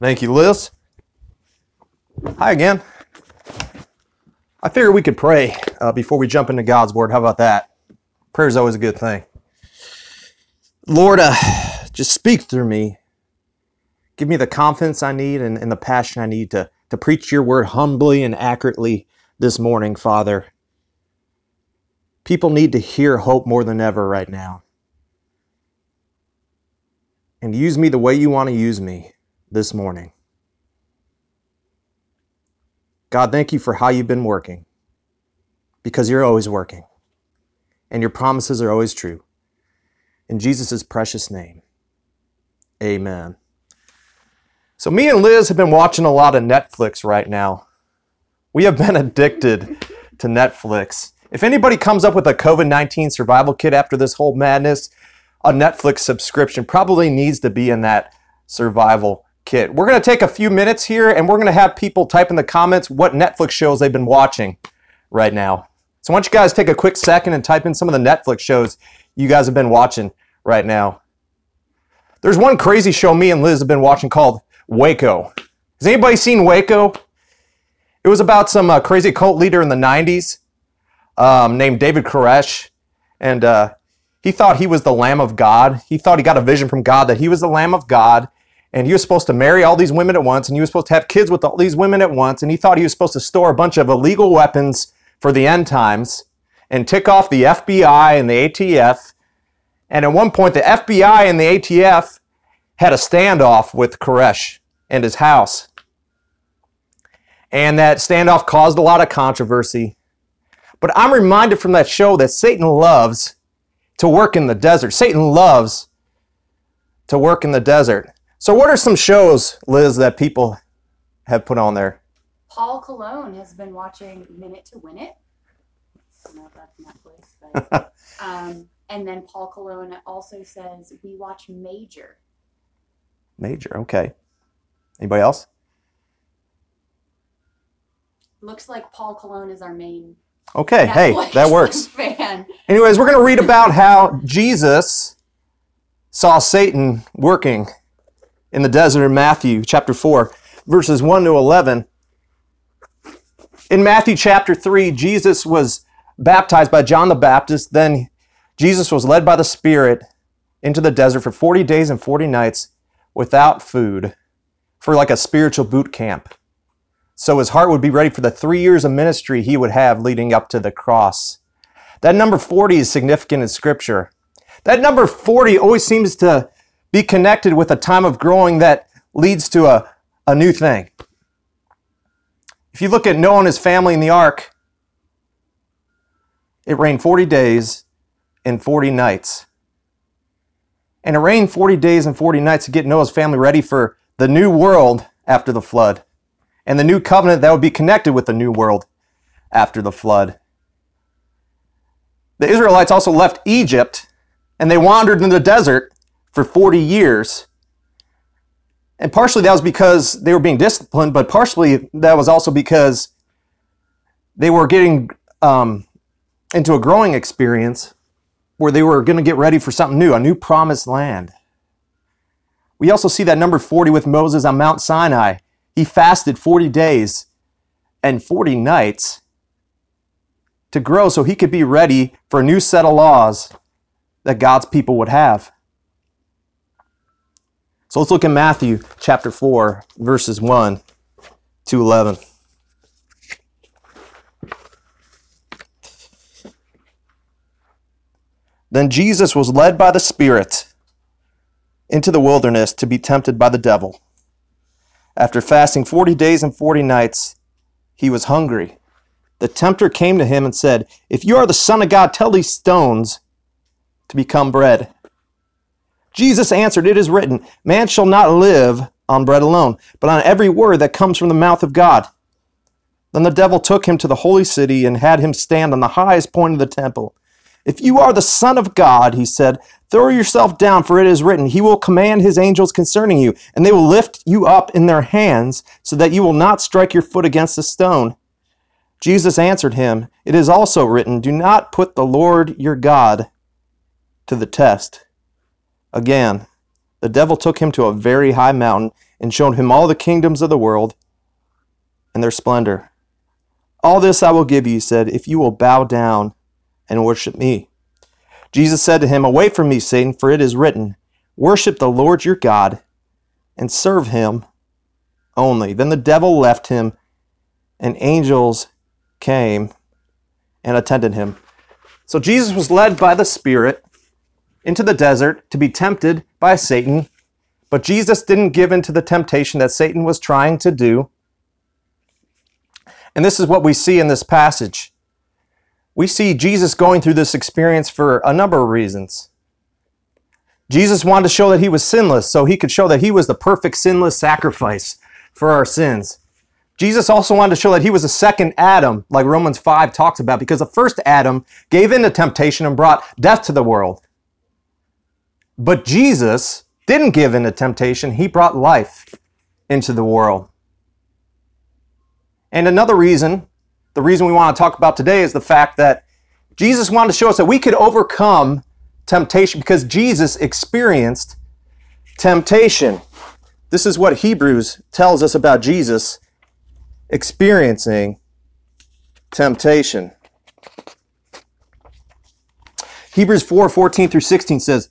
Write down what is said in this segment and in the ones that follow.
Thank you, Liz. Hi again. I figured we could pray uh, before we jump into God's Word. How about that? Prayer is always a good thing. Lord, uh, just speak through me. Give me the confidence I need and, and the passion I need to, to preach your word humbly and accurately this morning, Father. People need to hear hope more than ever right now. And use me the way you want to use me this morning. God, thank you for how you've been working because you're always working and your promises are always true. In Jesus' precious name, amen. So, me and Liz have been watching a lot of Netflix right now. We have been addicted to Netflix. If anybody comes up with a COVID 19 survival kit after this whole madness, a Netflix subscription probably needs to be in that survival kit. We're going to take a few minutes here and we're going to have people type in the comments what Netflix shows they've been watching right now. So, why don't you guys take a quick second and type in some of the Netflix shows you guys have been watching right now? There's one crazy show me and Liz have been watching called Waco. Has anybody seen Waco? It was about some uh, crazy cult leader in the 90s um, named David Koresh. And uh, he thought he was the Lamb of God. He thought he got a vision from God that he was the Lamb of God. And he was supposed to marry all these women at once. And he was supposed to have kids with all these women at once. And he thought he was supposed to store a bunch of illegal weapons for the end times and tick off the FBI and the ATF. And at one point, the FBI and the ATF had a standoff with Koresh and his house. And that standoff caused a lot of controversy. But I'm reminded from that show that Satan loves to work in the desert. Satan loves to work in the desert. So, what are some shows, Liz, that people have put on there? Paul Cologne has been watching Minute to Win It. I don't know if that's Netflix, but, um, and then Paul Cologne also says we watch Major. Major, okay. Anybody else? Looks like Paul Cologne is our main Okay, hey, that works. fan. Anyways, we're going to read about how Jesus saw Satan working in the desert in Matthew chapter 4, verses 1 to 11. In Matthew chapter 3, Jesus was baptized by John the Baptist. Then Jesus was led by the Spirit into the desert for 40 days and 40 nights without food for like a spiritual boot camp. So his heart would be ready for the three years of ministry he would have leading up to the cross. That number 40 is significant in Scripture. That number 40 always seems to be connected with a time of growing that leads to a, a new thing. If you look at Noah and his family in the ark, it rained 40 days and 40 nights. And it rained 40 days and 40 nights to get Noah's family ready for the new world after the flood and the new covenant that would be connected with the new world after the flood. The Israelites also left Egypt and they wandered in the desert for 40 years. And partially that was because they were being disciplined, but partially that was also because they were getting um, into a growing experience where they were going to get ready for something new, a new promised land. We also see that number 40 with Moses on Mount Sinai. He fasted 40 days and 40 nights to grow so he could be ready for a new set of laws that God's people would have. So let's look at Matthew chapter 4, verses 1 to 11. Then Jesus was led by the Spirit into the wilderness to be tempted by the devil. After fasting 40 days and 40 nights, he was hungry. The tempter came to him and said, If you are the Son of God, tell these stones to become bread. Jesus answered, It is written, Man shall not live on bread alone, but on every word that comes from the mouth of God. Then the devil took him to the holy city and had him stand on the highest point of the temple. If you are the Son of God, he said, throw yourself down, for it is written, He will command His angels concerning you, and they will lift you up in their hands, so that you will not strike your foot against a stone. Jesus answered him, It is also written, Do not put the Lord your God to the test. Again, the devil took him to a very high mountain and showed him all the kingdoms of the world and their splendor. All this I will give you, he said, if you will bow down and worship me. Jesus said to him, Away from me, Satan, for it is written, Worship the Lord your God and serve him only. Then the devil left him, and angels came and attended him. So Jesus was led by the Spirit into the desert to be tempted by Satan, but Jesus didn't give in to the temptation that Satan was trying to do. And this is what we see in this passage. We see Jesus going through this experience for a number of reasons. Jesus wanted to show that he was sinless, so he could show that he was the perfect sinless sacrifice for our sins. Jesus also wanted to show that he was a second Adam, like Romans 5 talks about, because the first Adam gave in to temptation and brought death to the world. But Jesus didn't give in to temptation, he brought life into the world. And another reason, the reason we want to talk about today is the fact that Jesus wanted to show us that we could overcome temptation because Jesus experienced temptation. This is what Hebrews tells us about Jesus experiencing temptation. Hebrews 4 14 through 16 says,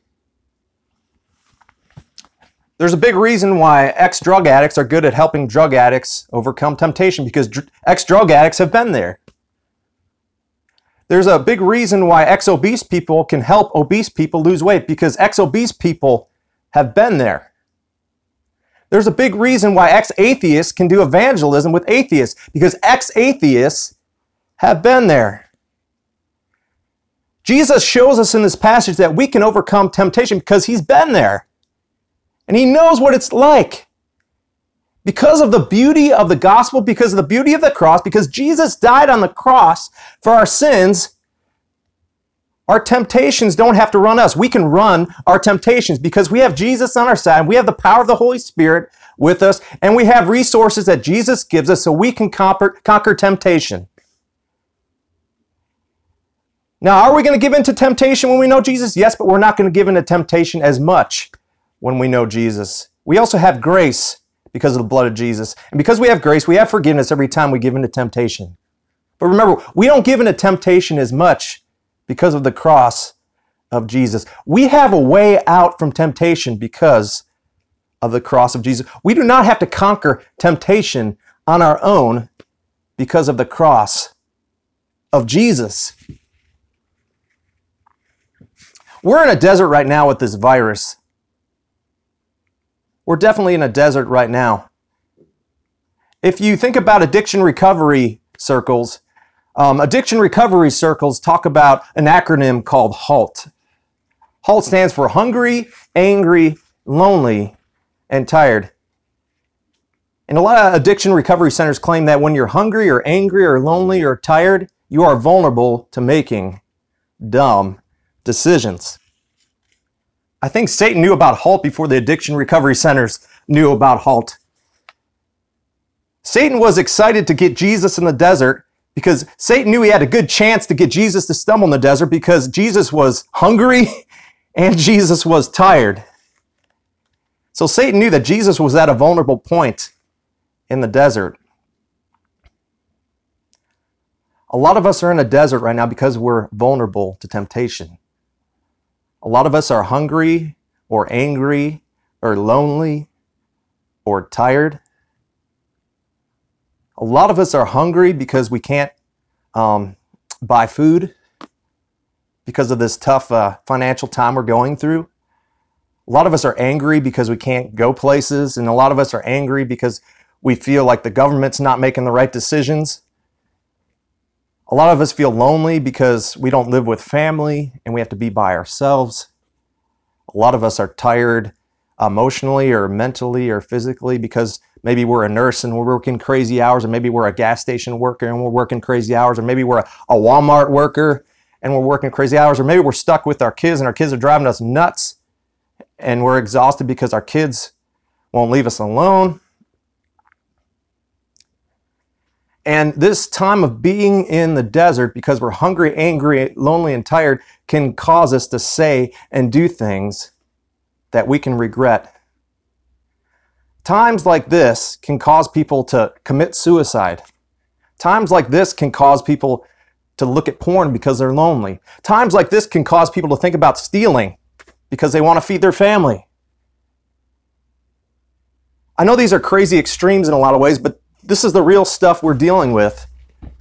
There's a big reason why ex drug addicts are good at helping drug addicts overcome temptation because ex drug addicts have been there. There's a big reason why ex obese people can help obese people lose weight because ex obese people have been there. There's a big reason why ex atheists can do evangelism with atheists because ex atheists have been there. Jesus shows us in this passage that we can overcome temptation because he's been there and he knows what it's like. Because of the beauty of the gospel, because of the beauty of the cross, because Jesus died on the cross for our sins, our temptations don't have to run us. We can run our temptations because we have Jesus on our side. We have the power of the Holy Spirit with us, and we have resources that Jesus gives us so we can conquer, conquer temptation. Now, are we going to give in to temptation when we know Jesus? Yes, but we're not going to give in to temptation as much when we know Jesus. We also have grace because of the blood of Jesus. And because we have grace, we have forgiveness every time we give in to temptation. But remember, we don't give in to temptation as much because of the cross of Jesus. We have a way out from temptation because of the cross of Jesus. We do not have to conquer temptation on our own because of the cross of Jesus. We're in a desert right now with this virus. We're definitely in a desert right now. If you think about addiction recovery circles, um, addiction recovery circles talk about an acronym called HALT. HALT stands for hungry, angry, lonely, and tired. And a lot of addiction recovery centers claim that when you're hungry or angry or lonely or tired, you are vulnerable to making dumb decisions. I think Satan knew about HALT before the addiction recovery centers knew about HALT. Satan was excited to get Jesus in the desert because Satan knew he had a good chance to get Jesus to stumble in the desert because Jesus was hungry and Jesus was tired. So Satan knew that Jesus was at a vulnerable point in the desert. A lot of us are in a desert right now because we're vulnerable to temptation. A lot of us are hungry or angry or lonely or tired. A lot of us are hungry because we can't um, buy food because of this tough uh, financial time we're going through. A lot of us are angry because we can't go places, and a lot of us are angry because we feel like the government's not making the right decisions. A lot of us feel lonely because we don't live with family and we have to be by ourselves. A lot of us are tired emotionally or mentally or physically because Maybe we're a nurse and we're working crazy hours, or maybe we're a gas station worker and we're working crazy hours, or maybe we're a, Walmart worker and we're working crazy hours, or maybe we're stuck with our kids and our kids are driving us nuts and we're exhausted because our kids won't leave us alone. And this time of being in the desert because we're hungry, angry, lonely, and tired can cause us to say and do things that we can regret. Times like this can cause people to commit suicide. Times like this can cause people to look at porn because they're lonely. Times like this can cause people to think about stealing because they want to feed their family. I know these are crazy extremes in a lot of ways, but this is the real stuff we're dealing with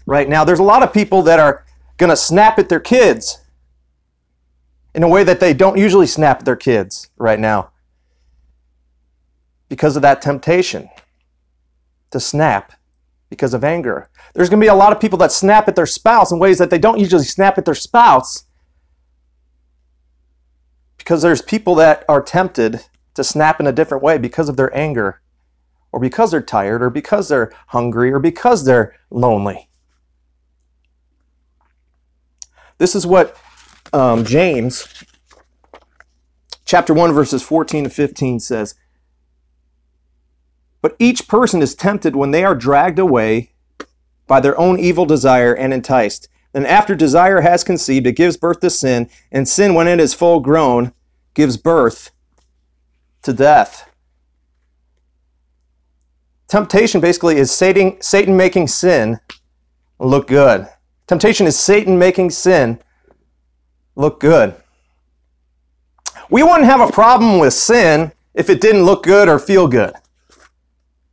right now. There's a lot of people that are going to snap at their kids in a way that they don't usually snap at their kids right now because of that temptation to snap because of anger. There's going to be a lot of people that snap at their spouse in ways that they don't usually snap at their spouse because there's people that are tempted to snap in a different way because of their anger or because they're tired, or because they're hungry, or because they're lonely. This is what um, James chapter 1, verses 14 to 15 says. But each person is tempted when they are dragged away by their own evil desire and enticed. Then, after desire has conceived, it gives birth to sin, and sin, when it is full grown, gives birth to death. Temptation basically is Satan, Satan making sin look good. Temptation is Satan making sin look good. We wouldn't have a problem with sin if it didn't look good or feel good.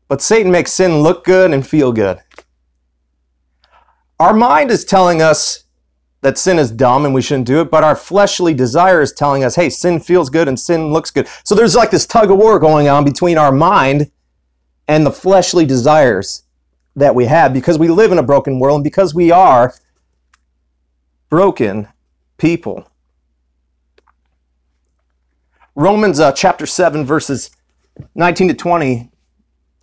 But Satan makes sin look good and feel good. Our mind is telling us that sin is dumb and we shouldn't do it, but our fleshly desire is telling us, hey, sin feels good and sin looks good. So there's like this tug of war going on between our mind and the fleshly desires that we have because we live in a broken world and because we are broken people. Romans uh, chapter 7, verses 19 to 20,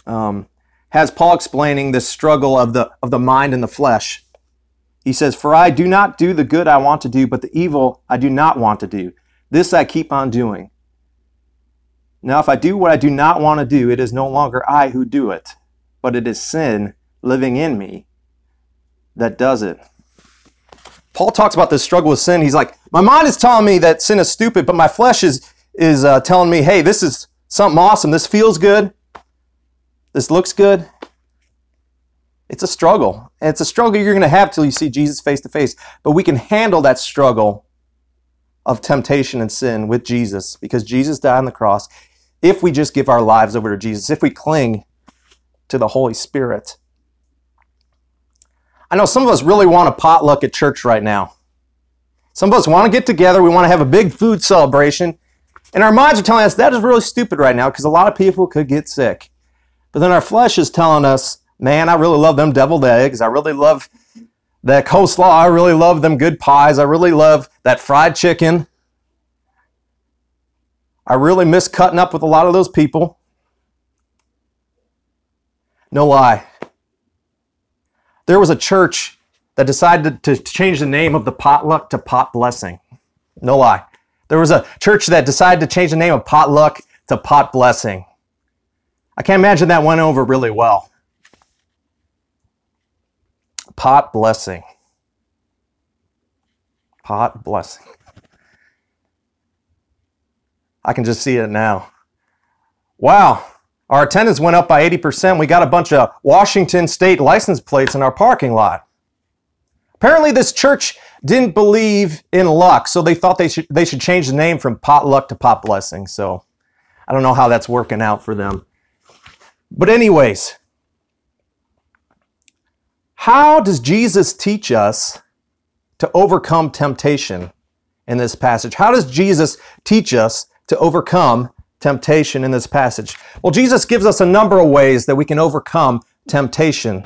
um, has Paul explaining this struggle of the, of the mind and the flesh. He says, For I do not do the good I want to do, but the evil I do not want to do. This I keep on doing. Now, if I do what I do not want to do, it is no longer I who do it, but it is sin living in me that does it. Paul talks about this struggle with sin. He's like, my mind is telling me that sin is stupid, but my flesh is is uh, telling me, hey, this is something awesome. This feels good. This looks good. It's a struggle. And it's a struggle you're going to have till you see Jesus face to face. But we can handle that struggle of temptation and sin with Jesus because Jesus died on the cross if we just give our lives over to Jesus, if we cling to the Holy Spirit. I know some of us really want a potluck at church right now. Some of us want to get together, we want to have a big food celebration, and our minds are telling us that is really stupid right now because a lot of people could get sick. But then our flesh is telling us, man, I really love them deviled eggs. I really love that coleslaw. I really love them good pies. I really love that fried chicken. I really miss cutting up with a lot of those people. No lie. There was a church that decided to change the name of the potluck to pot blessing. No lie. There was a church that decided to change the name of potluck to pot blessing. I can't imagine that went over really well. Pot blessing. Pot blessing. I can just see it now. Wow, our attendance went up by 80%. We got a bunch of Washington state license plates in our parking lot. Apparently, this church didn't believe in luck, so they thought they should, they should change the name from potluck to pot blessing. So I don't know how that's working out for them. But, anyways, how does Jesus teach us to overcome temptation in this passage? How does Jesus teach us to overcome temptation in this passage? Well, Jesus gives us a number of ways that we can overcome temptation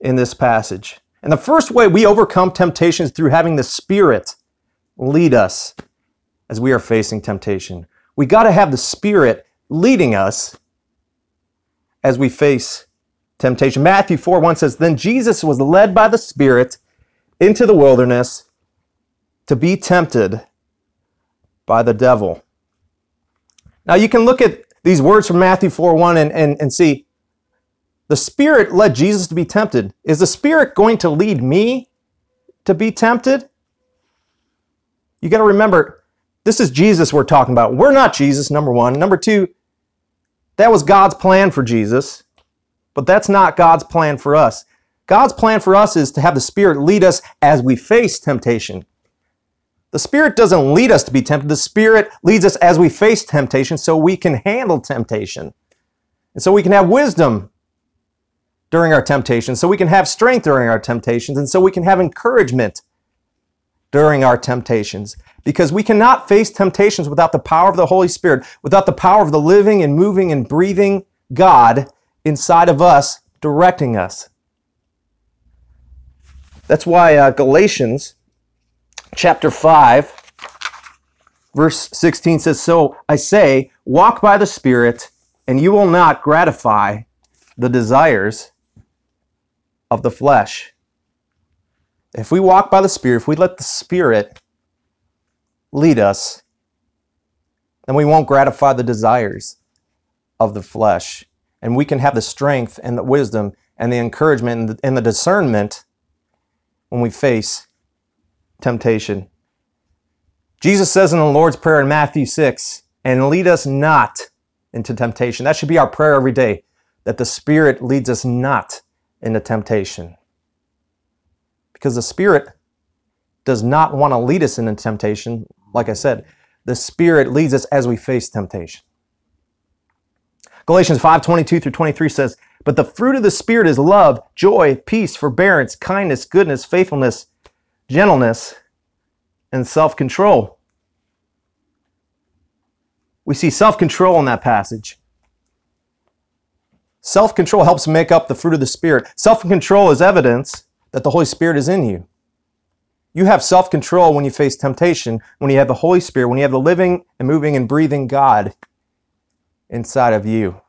in this passage. And the first way we overcome temptation is through having the Spirit lead us as we are facing temptation. We got to have the Spirit leading us as we face temptation. Matthew 4 1 says, Then Jesus was led by the Spirit into the wilderness to be tempted by the devil. Now you can look at these words from Matthew 4 1 and, and, and see the Spirit led Jesus to be tempted. Is the Spirit going to lead me to be tempted? You got to remember, this is Jesus we're talking about. We're not Jesus, number one. Number two, that was God's plan for Jesus, but that's not God's plan for us. God's plan for us is to have the Spirit lead us as we face temptation. The Spirit doesn't lead us to be tempted. The Spirit leads us as we face temptation so we can handle temptation. And so we can have wisdom during our temptations, so we can have strength during our temptations, and so we can have encouragement during our temptations. Because we cannot face temptations without the power of the Holy Spirit, without the power of the living and moving and breathing God inside of us directing us. That's why uh, Galatians chapter 5, verse 16 says, So I say, walk by the Spirit, and you will not gratify the desires of the flesh. If we walk by the Spirit, if we let the Spirit lead us, then we won't gratify the desires of the flesh. And we can have the strength and the wisdom and the encouragement and the, discernment when we face temptation. Jesus says in the Lord's Prayer in Matthew 6, and lead us not into temptation. That should be our prayer every day, that the Spirit leads us not into temptation. Because the Spirit does not want to lead us into temptation. Like I said, the Spirit leads us as we face temptation. Galatians 5 22 through 23 says, But the fruit of the Spirit is love, joy, peace, forbearance, kindness, goodness, faithfulness, gentleness, and self control. We see self control in that passage. Self control helps make up the fruit of the Spirit. Self control is evidence that the Holy Spirit is in you. You have self control when you face temptation, when you have the Holy Spirit, when you have the living and moving and breathing God inside of you.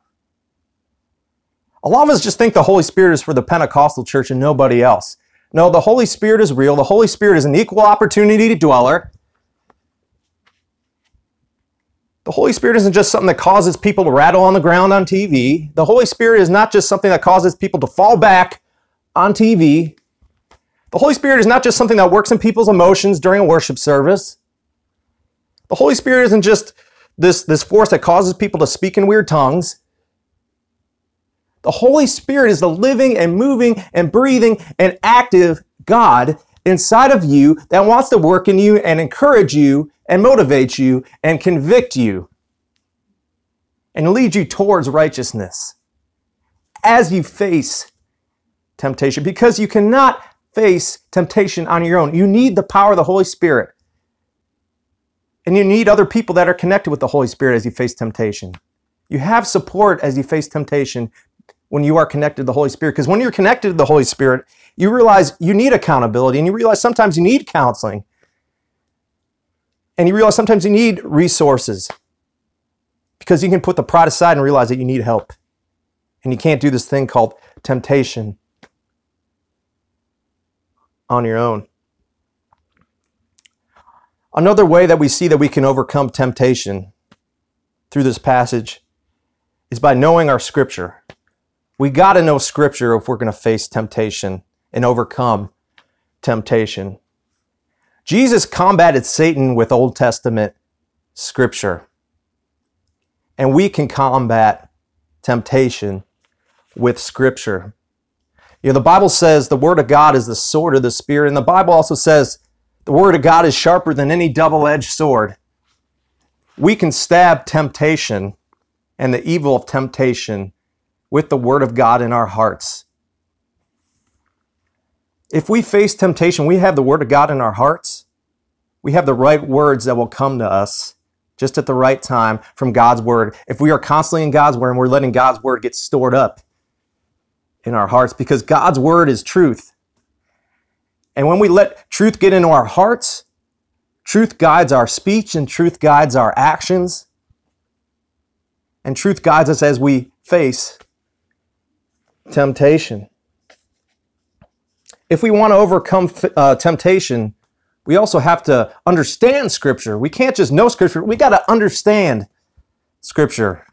A lot of us just think the Holy Spirit is for the Pentecostal church and nobody else. No, the Holy Spirit is real. The Holy Spirit is an equal opportunity dweller. The Holy Spirit isn't just something that causes people to rattle on the ground on TV. The Holy Spirit is not just something that causes people to fall back on TV. The Holy Spirit is not just something that works in people's emotions during a worship service. The Holy Spirit isn't just this, this force that causes people to speak in weird tongues. The Holy Spirit is the living and moving and breathing and active God inside of you that wants to work in you and encourage you and motivate you and convict you and lead you towards righteousness as you face temptation because you cannot face temptation on your own. You need the power of the Holy Spirit. And you need other people that are connected with the Holy Spirit as you face temptation. You have support as you face temptation when you are connected to the Holy Spirit. Because when you're connected to the Holy Spirit, you realize you need accountability and you realize sometimes you need counseling. And you realize sometimes you need resources because you can put the pride aside and realize that you need help. And you can't do this thing called temptation on your own. Another way that we see that we can overcome temptation through this passage is by knowing our scripture. We got to know Scripture if we're going to face temptation and overcome temptation. Jesus combated Satan with Old Testament Scripture. And we can combat temptation with Scripture. You know, the Bible says the Word of God is the sword of the Spirit, and the Bible also says the Word of God is sharper than any double edged sword. We can stab temptation and the evil of temptation with the Word of God in our hearts. If we face temptation, we have the Word of God in our hearts. We have the right words that will come to us just at the right time from God's Word. If we are constantly in God's Word and we're letting God's Word get stored up in our hearts, because God's Word is truth. And when we let truth get into our hearts, truth guides our speech and truth guides our actions. And truth guides us as we face temptation. If we want to overcome uh, temptation, we also have to understand Scripture. We can't just know Scripture, we got to understand Scripture.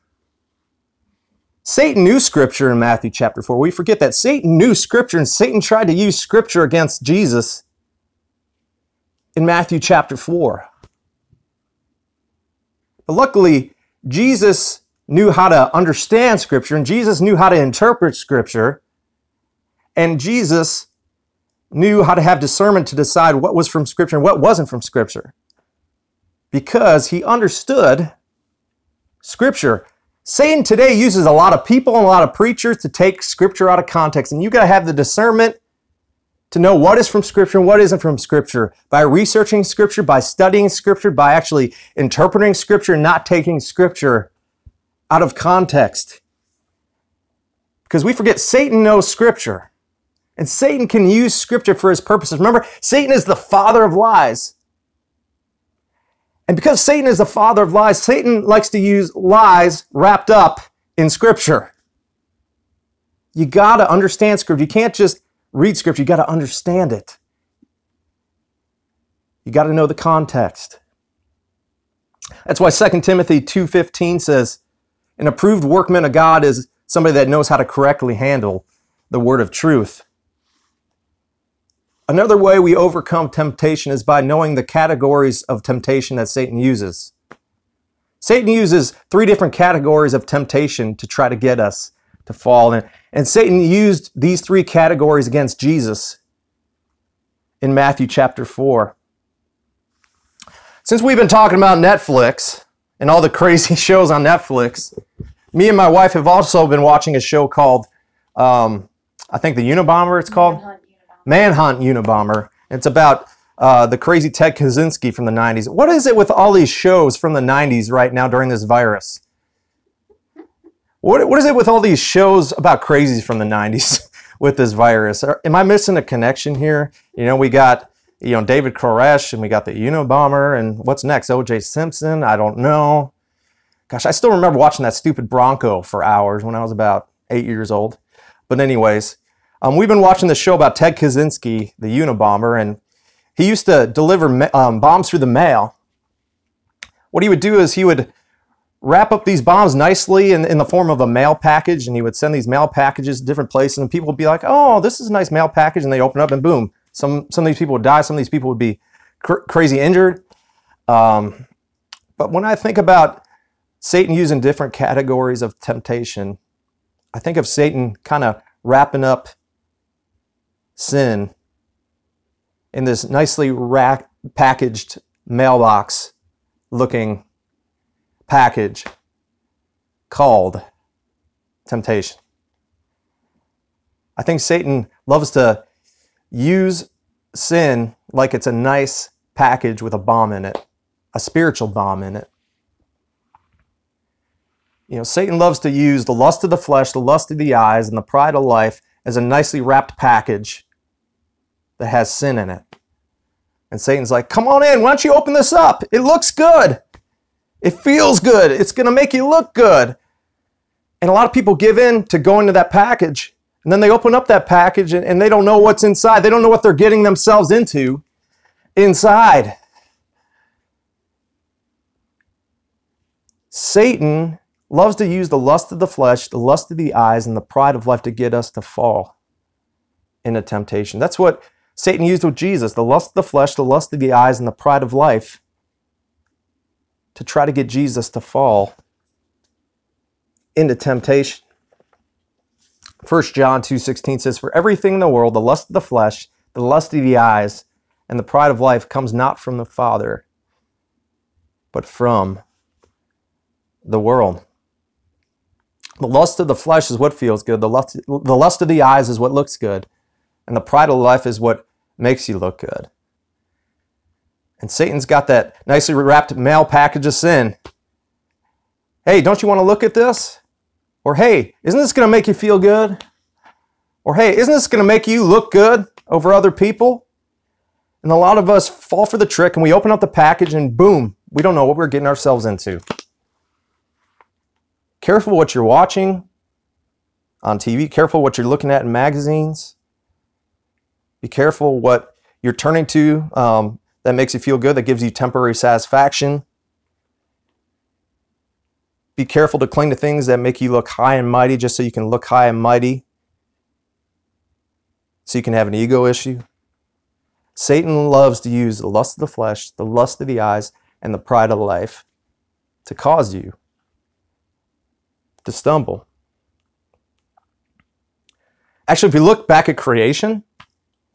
Satan knew Scripture in Matthew chapter 4. We forget that Satan knew Scripture and Satan tried to use Scripture against Jesus in Matthew chapter 4. But luckily, Jesus knew how to understand Scripture and Jesus knew how to interpret Scripture. And Jesus knew how to have discernment to decide what was from Scripture and what wasn't from Scripture. Because he understood Scripture. Satan today uses a lot of people and a lot of preachers to take Scripture out of context, and you got to have the discernment to know what is from Scripture and what isn't from Scripture by researching Scripture, by studying Scripture, by actually interpreting Scripture, not taking Scripture out of context. Because we forget Satan knows Scripture. And Satan can use Scripture for his purposes. Remember, Satan is the father of lies. And because Satan is the father of lies, Satan likes to use lies wrapped up in Scripture. You got to understand Scripture. You can't just read Scripture, you got to understand it. You got to know the context. That's why 2 Timothy 2:15 says, "An approved workman of God is somebody that knows how to correctly handle the word of truth." Another way we overcome temptation is by knowing the categories of temptation that Satan uses. Satan uses three different categories of temptation to try to get us to fall. And, and Satan used these three categories against Jesus in Matthew chapter 4. Since we've been talking about Netflix and all the crazy shows on Netflix, me and my wife have also been watching a show called, um, I think the Unabomber, it's called Manhunt, Manhunt Unabomber. Unabomber. It's about uh, the crazy Ted Kaczynski from the 90s. What is it with all these shows from the 90s right now during this virus? What, what is it with all these shows about crazies from the 90s with this virus? Are- Am I missing a connection here? You know, we got, you know, David Koresh and we got the Unabomber and what's next? OJ Simpson? I don't know. Gosh, I still remember watching that stupid Bronco for hours when I was about eight years old. But anyways, um, we've been watching the show about Ted Kaczynski, the Unabomber, and he used to deliver ma- um, bombs through the mail. What he would do is he would wrap up these bombs nicely in, in the form of a mail package, and he would send these mail packages to different places, and people would be like, "Oh, this is a nice mail package," and they open up, and boom, some some of these people would die, some of these people would be cr- crazy injured. Um, but when I think about Satan using different categories of temptation, I think of Satan kind of wrapping up sin in this nicely rack, packaged mailbox looking package called temptation. I think Satan loves to use sin like it's a nice package with a bomb in it, a spiritual bomb in it. You know, Satan loves to use the lust of the flesh, the lust of the eyes, and the pride of life as a nicely wrapped package that has sin in it. And Satan's like, come on in, why don't you open this up? It looks good. It feels good. It's going to make you look good. And a lot of people give in to going to that package. And then they open up that package and, and they don't know what's inside. They don't know what they're getting themselves into inside. Satan loves to use the lust of the flesh, the lust of the eyes, and the pride of life to get us to fall into temptation. That's what Satan used with Jesus the lust of the flesh, the lust of the eyes, and the pride of life to try to get Jesus to fall into temptation. 1 John 2:16 says for everything in the world the lust of the flesh the lust of the eyes and the pride of life comes not from the father but from the world. The lust of the flesh is what feels good. The lust, the lust of the eyes is what looks good. And the pride of life is what makes you look good. And Satan's got that nicely wrapped mail package of sin. Hey, don't you want to look at this? Or hey, isn't this going to make you feel good? Or hey, isn't this going to make you look good over other people? And a lot of us fall for the trick and we open up the package and boom, we don't know what we're getting ourselves into. Careful what you're watching. on TV. Careful what you're looking at in magazines. Be careful what you're turning to um, that makes you feel good, that gives you temporary satisfaction. Be careful to cling to things that make you look high and mighty just so you can look high and mighty, so you can have an ego issue. Satan loves to use the lust of the flesh, the lust of the eyes, and the pride of life to cause you to stumble. Actually, if you look back at creation,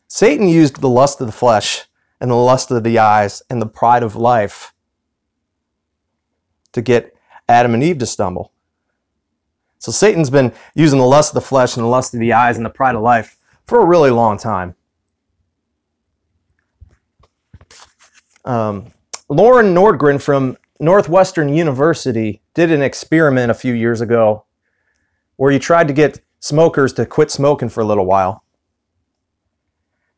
Satan used the lust of the flesh and the lust of the eyes and the pride of life to get Adam and Eve to stumble. So Satan's been using the lust of the flesh and the lust of the eyes and the pride of life for a really long time. Um, Loran Nordgren from Northwestern University did an experiment a few years ago where he tried to get smokers to quit smoking for a little while.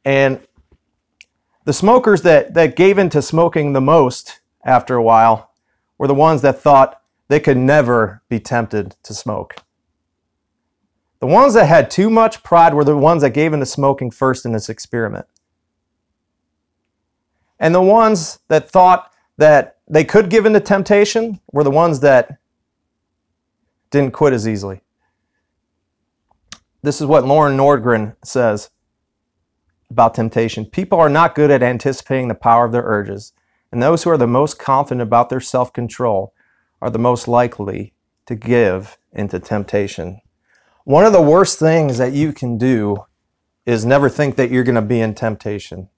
And the smokers that, that gave into smoking the most after a while were the ones that thought they could never be tempted to smoke. The ones that had too much pride were the ones that gave into smoking first in this experiment. And the ones that thought that they could give into temptation were the ones that didn't quit as easily. This is what Loran Nordgren says about temptation. People are not good at anticipating the power of their urges, and those who are the most confident about their self control are the most likely to give into temptation. One of the worst things that you can do is never think that you're going to be in temptation.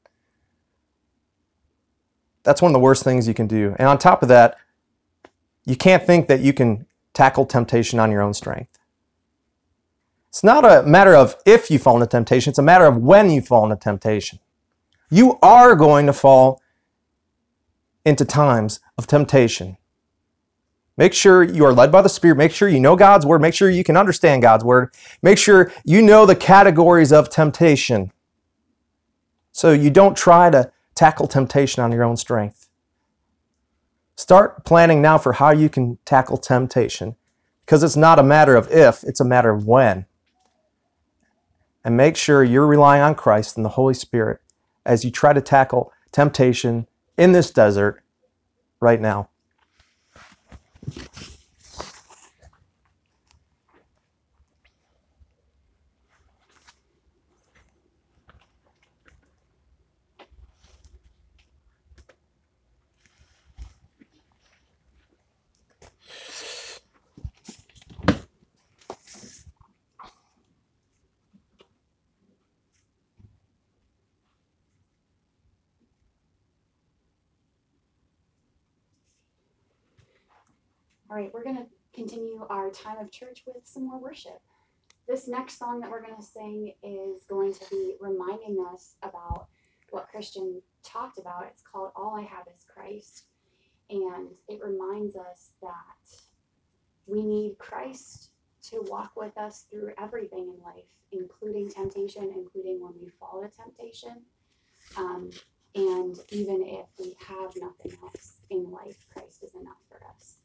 That's one of the worst things you can do. And on top of that, you can't think that you can tackle temptation on your own strength. It's not a matter of if you fall into temptation, it's a matter of when you fall into temptation. You are going to fall into times of temptation. Make sure you are led by the Spirit. Make sure you know God's Word. Make sure you can understand God's Word. Make sure you know the categories of temptation. So you don't try to tackle temptation on your own strength. Start planning now for how you can tackle temptation because it's not a matter of if, it's a matter of when. And make sure you're relying on Christ and the Holy Spirit as you try to tackle temptation in this desert right now. All right, we're going to continue our time of church with some more worship. This next song that we're going to sing is going to be reminding us about what Christian talked about. It's called All I Have is Christ. And it reminds us that we need Christ to walk with us through everything in life, including temptation, including when we fall to temptation. Um, and even if we have nothing else in life, Christ is enough for us.